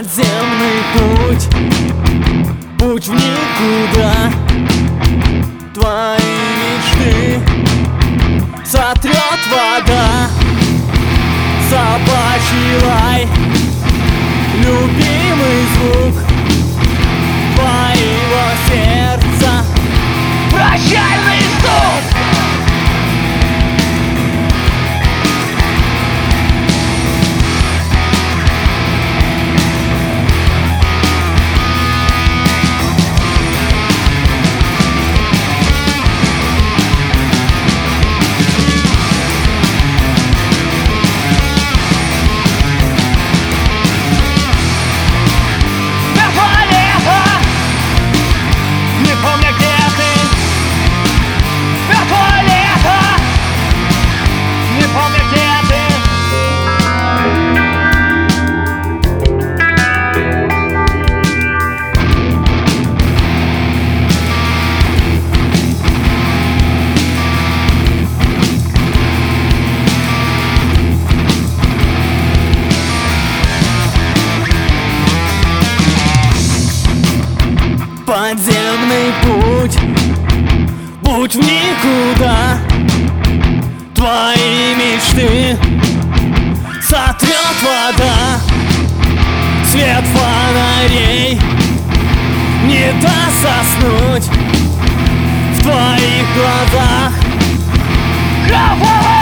Подземный путь. Путь в никуда. Твои мечты. Сотрет вода. Собачий лай Подземный путь. Путь в никуда. Твои мечты. Сотрет вода. Свет фонарей. Не даст соснуть В твоих глазах. Кровавое